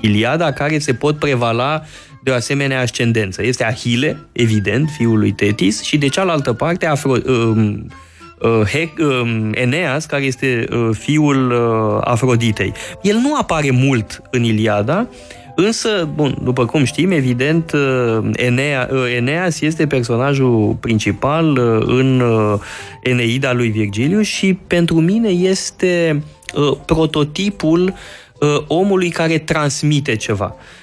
A: Iliada care se pot prevala de o asemenea ascendență. Este Ahile, evident, fiul lui Tetis, și de cealaltă parte Afro, uh, uh, Hec, uh, Eneas, care este uh, fiul uh, Afroditei. El nu apare mult în Iliada, Însă, bun, după cum știm, evident, uh, Enea, uh, Eneas este personajul principal uh, în Eneida lui Virgiliu și pentru mine este prototipul omului care transmite ceva. Uh,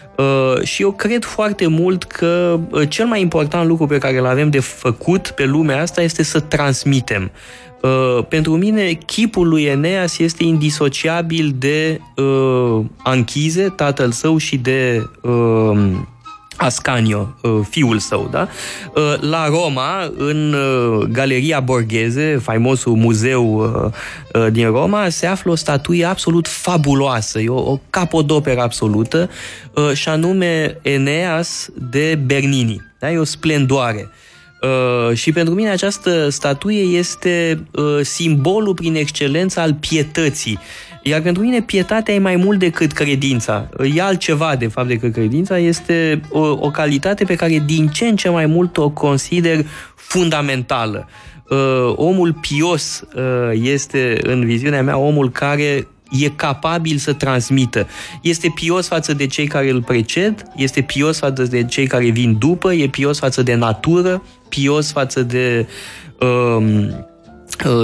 A: și eu cred foarte mult că uh, cel mai important lucru pe care îl avem de făcut pe lumea asta este să transmitem. Uh, pentru mine, chipul lui Eneas este indisociabil de uh, Anchize, tatăl său, și de uh, Ascanio, fiul său, da? La Roma, în Galeria Borghese, faimosul muzeu din Roma, se află o statuie absolut fabuloasă, e o, o capodoperă absolută, și anume Eneas de Bernini. Da? E o splendoare. Uh, și pentru mine această statuie este uh, simbolul prin excelență al pietății. Iar pentru mine pietatea e mai mult decât credința. E altceva, de fapt, decât credința. Este o, o calitate pe care din ce în ce mai mult o consider fundamentală. Uh, omul pios uh, este, în viziunea mea, omul care e capabil să transmită. Este pios față de cei care îl preced, este pios față de cei care vin după, e pios față de natură, pios față de um,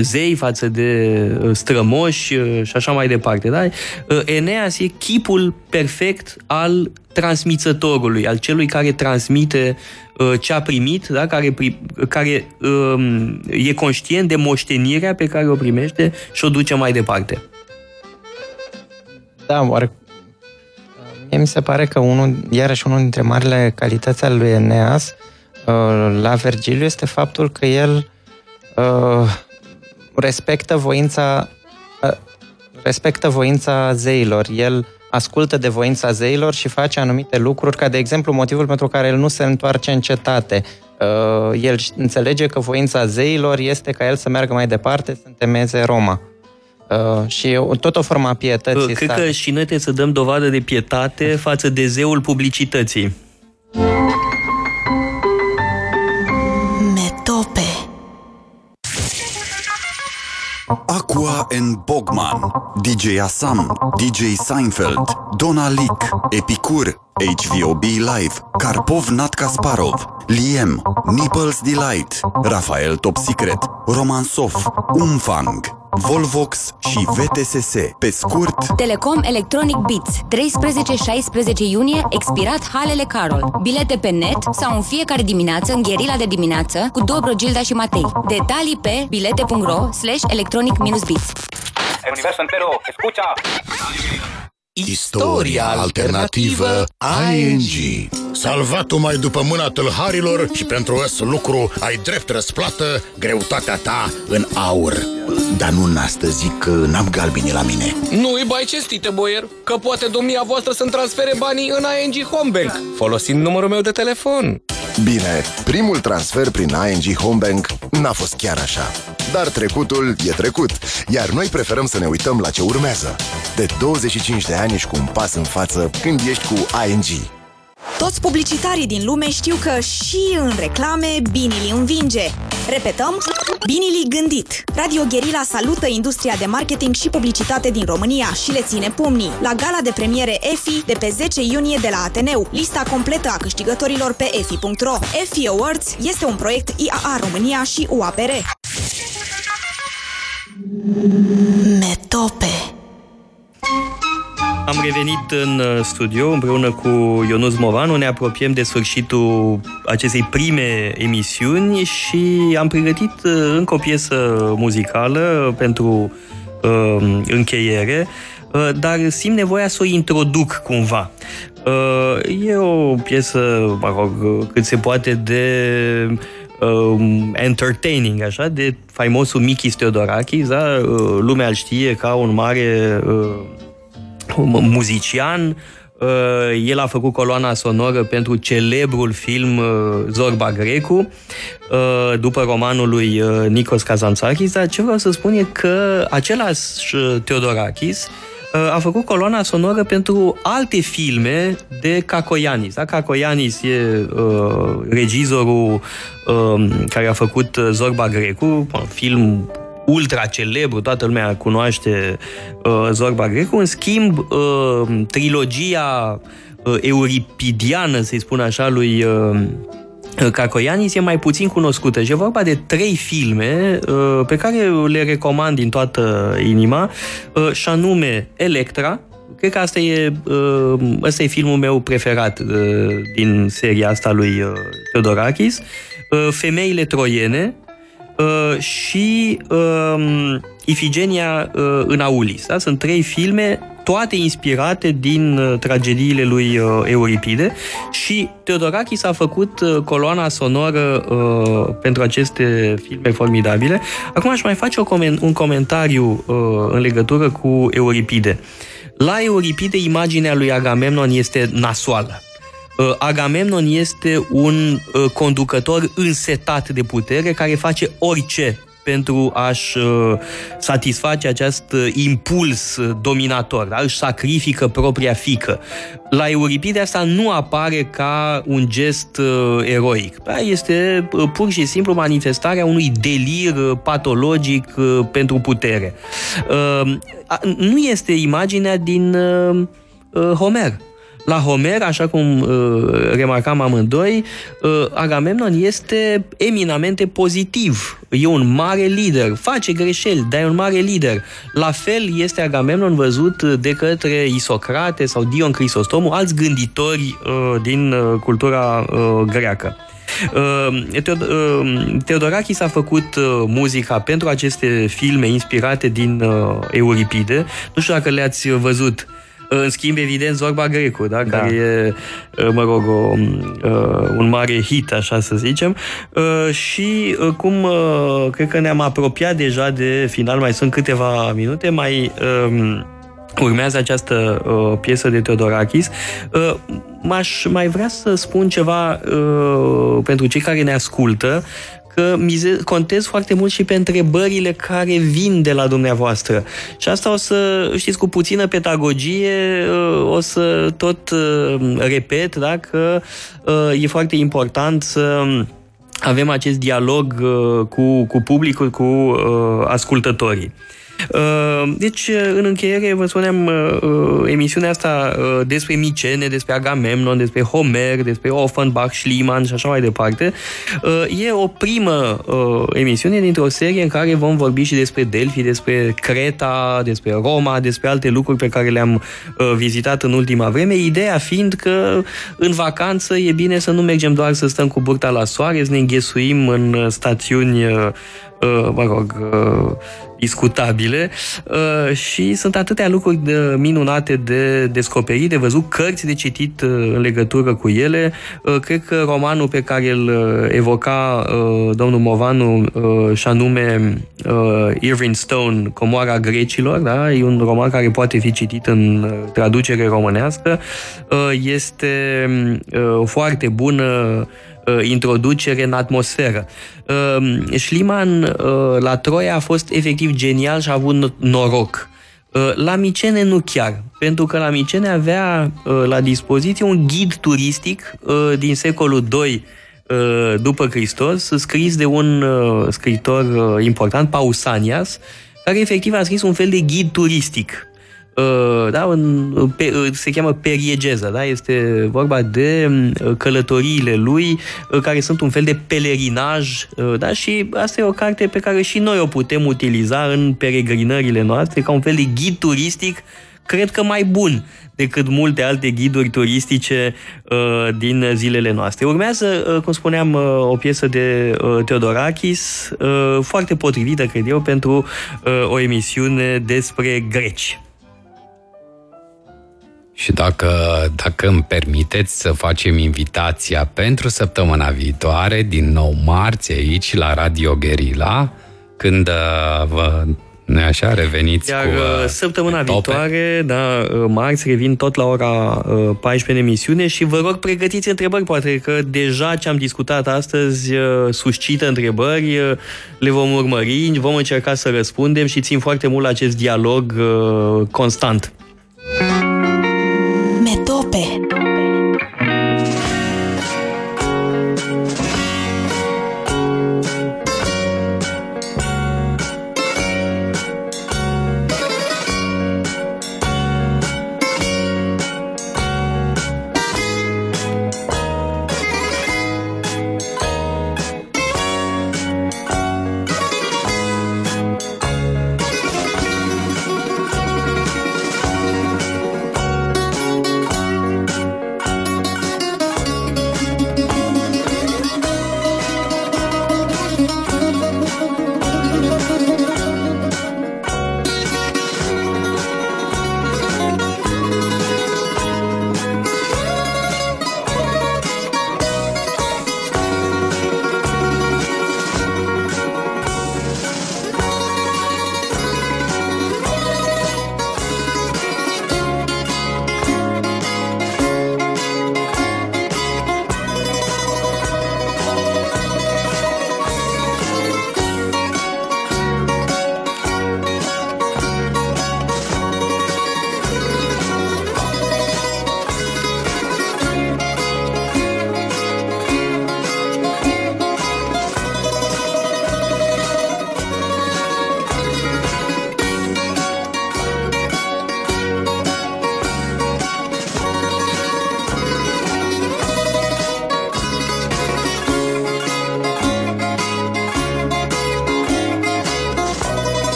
A: zei față de strămoși și așa mai departe. Da? Eneas e chipul perfect al transmițătorului, al celui care transmite ce a primit, da? care, care um, e conștient de moștenirea pe care o primește și o duce mai departe.
B: Da, oare Mie mi se pare că unul, iarăși unul dintre marile calități ale lui Eneas uh, la Vergiliu este faptul că el uh, respectă voința uh, respectă voința zeilor. El ascultă de voința zeilor și face anumite lucruri, ca de exemplu motivul pentru care el nu se întoarce în cetate. El înțelege că voința zeilor este ca el să meargă mai departe, să întemeze Roma. Uh, și tot o formă a pietății. Uh,
A: cred că și noi trebuie să dăm dovadă de pietate față de zeul publicității.
F: Aqua and Bogman, DJ Asam, DJ Seinfeld, Dona Lick, Epicur, HVOB Live, Karpov Nat Kasparov, Liem, Nipples Delight, Rafael Top Secret, Roman Sof, Umfang, Volvox și VTSS. Pe scurt...
N: Telecom Electronic Beats. 13-16 iunie, expirat Halele Carol. Bilete pe net sau în fiecare dimineață în gherila de dimineață cu Dobro, Gilda și Matei. Detalii pe bilete.ro slash electronic-beats.
G: El universo entero, escucha!
O: Istoria alternativă ING Salvat-o mai după mâna tâlharilor și pentru ăs lucru ai drept răsplată greutatea ta în aur. Dar nu în astăzi zic că n-am galbini la mine.
I: Nu-i bai cestite, boier, că poate domnia voastră să-mi transfere banii în ING Homebank Folosind numărul meu de telefon
O: Bine, primul transfer prin ING Homebank n-a fost chiar așa. Dar trecutul e trecut Iar noi preferăm să ne uităm la ce urmează. De 25 de ani ești cu un pas în față când ești cu ING
J: toți publicitarii din lume știu că și în reclame Binili învinge. Repetăm, Binili gândit. Radio Guerilla salută industria de marketing și publicitate din România și le ține pumnii. La gala de premiere EFI de pe 10 iunie de la Ateneu. Lista completă a câștigătorilor pe EFI.ro. EFI Awards este un proiect IAA România și UAPR. Metope
A: am revenit în uh, studio împreună cu Ionus Movanu, ne apropiem de sfârșitul acestei prime emisiuni și am pregătit uh, încă o piesă muzicală pentru uh, încheiere, uh, dar simt nevoia să o introduc cumva. Uh, e o piesă, mă rog, cât se poate de uh, entertaining, așa, de faimosul Mikis Theodorakis, da? Uh, lumea îl știe ca un mare uh, muzician, uh, el a făcut coloana sonoră pentru celebrul film uh, Zorba Grecu, uh, după romanul lui Nikos Kazantzakis, dar ce vreau să spun e că același Teodorakis a făcut coloana sonoră pentru alte filme de Cacoianis. Da? Cacoianis e uh, regizorul uh, care a făcut Zorba Grecu, un film ultra celebru, toată lumea cunoaște uh, Zorba Grecu. În schimb, uh, trilogia uh, euripidiană, să-i spun așa, lui uh, Cacoianis e mai puțin cunoscută. Și e vorba de trei filme uh, pe care le recomand din toată inima uh, și anume Electra, cred că asta e, uh, asta e filmul meu preferat uh, din seria asta lui uh, Teodorakis, uh, Femeile troiene, uh, și uh, Ifigenia uh, în Aulis. Da? Sunt trei filme toate inspirate din uh, tragediile lui uh, Euripide și Teodorakis a făcut uh, coloana sonoră uh, pentru aceste filme formidabile. Acum aș mai face o coment- un comentariu uh, în legătură cu Euripide. La Euripide, imaginea lui Agamemnon este nasoală. Uh, Agamemnon este un uh, conducător însetat de putere care face orice pentru a-și uh, satisface acest impuls dominator, da? își sacrifică propria fică. La Euripide asta nu apare ca un gest eroic. Da? Este pur și simplu manifestarea unui delir patologic pentru putere. Nu este imaginea din Homer. La Homer, așa cum uh, remarcam amândoi, uh, Agamemnon este eminamente pozitiv. e un mare lider, face greșeli, dar e un mare lider. La fel este Agamemnon văzut de către Isocrate sau Dion Crisostomu, alți gânditori uh, din uh, cultura uh, greacă. Teodorakis a făcut muzica pentru aceste filme inspirate din Euripide. Nu știu dacă le-ați văzut. În schimb, evident, Zorba Grecu, da? da. care e, mă rog, o, un mare hit, așa să zicem. Și cum cred că ne-am apropiat deja de final, mai sunt câteva minute, mai urmează această uh, piesă de Teodorakis. Uh, m-aș mai vrea să spun ceva uh, pentru cei care ne ascultă, că mize- contez foarte mult și pe întrebările care vin de la dumneavoastră. Și asta o să, știți, cu puțină pedagogie, uh, o să tot uh, repet, da, că uh, e foarte important să avem acest dialog cu, cu publicul, cu ascultătorii. Uh, deci, uh, în încheiere, vă spuneam uh, emisiunea asta despre Micene, despre Agamemnon, despre Homer, despre Offenbach, Schliemann și așa mai departe. E o primă emisiune dintr-o serie în care vom vorbi și despre Delphi, despre Creta, despre Roma, despre alte lucruri pe care le-am vizitat în ultima vreme. Ideea fiind că în vacanță e bine să nu mergem doar să stăm cu burta la soare, să ne înghesuim în stațiuni mă rog, discutabile uh, și sunt atâtea lucruri de, minunate de descoperit, de văzut, cărți de citit uh, în legătură cu ele. Uh, cred că romanul pe care îl evoca domnul Movanu și anume Irving Stone, Comoara grecilor, da? e un roman care poate fi citit în traducere românească, este o foarte bună uh, introducere în atmosferă. Uh, Schliemann uh, la Troia a fost efectiv genial și a avut noroc. Uh, la Micene nu chiar, pentru că la Micene avea uh, la dispoziție un ghid turistic uh, din secolul II uh, după Hristos, scris de un uh, scriitor uh, important, Pausanias, care efectiv a scris un fel de ghid turistic Uh, da, în, pe, uh, se cheamă periegeză, da? este vorba de uh, călătoriile lui care sunt un fel de pelerinaj da? și asta e o carte pe care și noi o putem utiliza în peregrinările noastre ca un fel de ghid turistic cred că mai bun decât multe alte ghiduri turistice uh, din zilele noastre. Urmează, uh, cum spuneam, uh, o piesă de uh, Teodorakis, uh, foarte potrivită, cred eu, pentru uh, o emisiune despre greci.
L: Și dacă, dacă îmi permiteți să facem invitația pentru săptămâna viitoare, din nou marți aici la Radio Guerilla, când uh, vă nu așa? Reveniți
A: Iar
L: cu
A: uh, uh săptămâna tope. viitoare, da, uh, marți, revin tot la ora uh, 14 în emisiune și vă rog pregătiți întrebări, poate că deja ce am discutat astăzi uh, suscită întrebări, uh, le vom urmări, vom încerca să răspundem și țin foarte mult la acest dialog uh, constant.
J: tope.